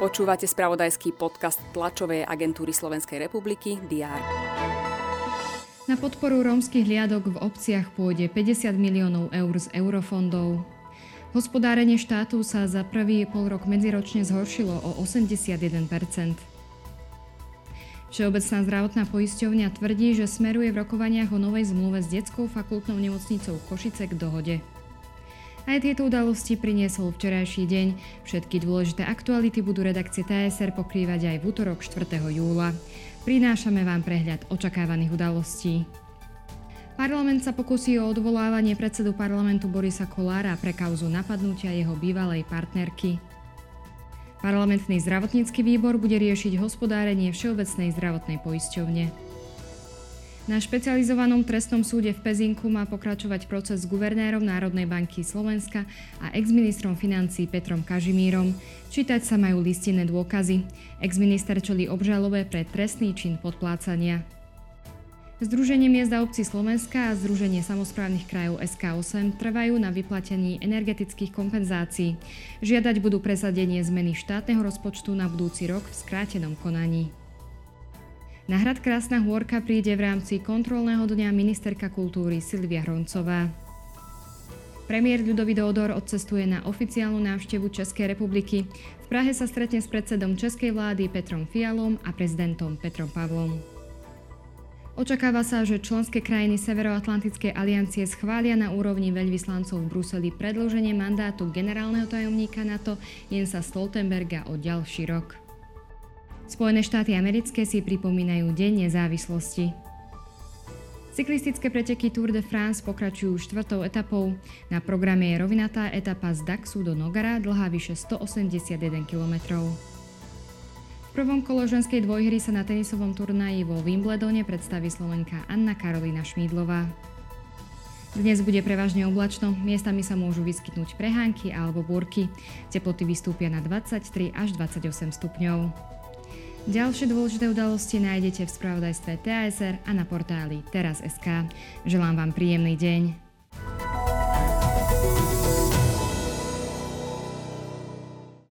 Počúvate spravodajský podcast tlačovej agentúry Slovenskej republiky DR. Na podporu rómskych hliadok v obciach pôjde 50 miliónov eur z eurofondov. Hospodárenie štátu sa za prvý pol rok medziročne zhoršilo o 81% Všeobecná zdravotná poisťovňa tvrdí, že smeruje v rokovaniach o novej zmluve s detskou fakultnou nemocnicou Košice k dohode. Aj tieto udalosti priniesol včerajší deň. Všetky dôležité aktuality budú redakcie TSR pokrývať aj v útorok 4. júla. Prinášame vám prehľad očakávaných udalostí. Parlament sa pokusí o odvolávanie predsedu parlamentu Borisa Kolára pre kauzu napadnutia jeho bývalej partnerky. Parlamentný zdravotnícky výbor bude riešiť hospodárenie Všeobecnej zdravotnej poisťovne. Na špecializovanom trestnom súde v Pezinku má pokračovať proces s guvernérom Národnej banky Slovenska a exministrom financí Petrom Kažimírom. Čítať sa majú listinné dôkazy. Exminister čelí obžalobe pre trestný čin podplácania. Združenie miest a obcí Slovenska a Združenie samozprávnych krajov SK8 trvajú na vyplatení energetických kompenzácií. Žiadať budú presadenie zmeny štátneho rozpočtu na budúci rok v skrátenom konaní. Na hrad Krásna hôrka príde v rámci kontrolného dňa ministerka kultúry Silvia Hroncová. Premiér Ľudový Dódor odcestuje na oficiálnu návštevu Českej republiky. V Prahe sa stretne s predsedom Českej vlády Petrom Fialom a prezidentom Petrom Pavlom. Očakáva sa, že členské krajiny Severoatlantickej aliancie schvália na úrovni veľvyslancov v Bruseli predĺženie mandátu generálneho tajomníka NATO Jensa Stoltenberga o ďalší rok. Spojené štáty americké si pripomínajú Deň nezávislosti. Cyklistické preteky Tour de France pokračujú štvrtou etapou. Na programe je rovinatá etapa z Daxu do Nogara, dlhá vyše 181 km. V prvom kolo ženskej dvojhry sa na tenisovom turnaji vo Wimbledone predstaví Slovenka Anna Karolina Šmídlová. Dnes bude prevažne oblačno, miestami sa môžu vyskytnúť prehánky alebo búrky. Teploty vystúpia na 23 až 28 stupňov. Ďalšie dôležité udalosti nájdete v spravodajstve TASR a na portáli teraz.sk. Želám vám príjemný deň.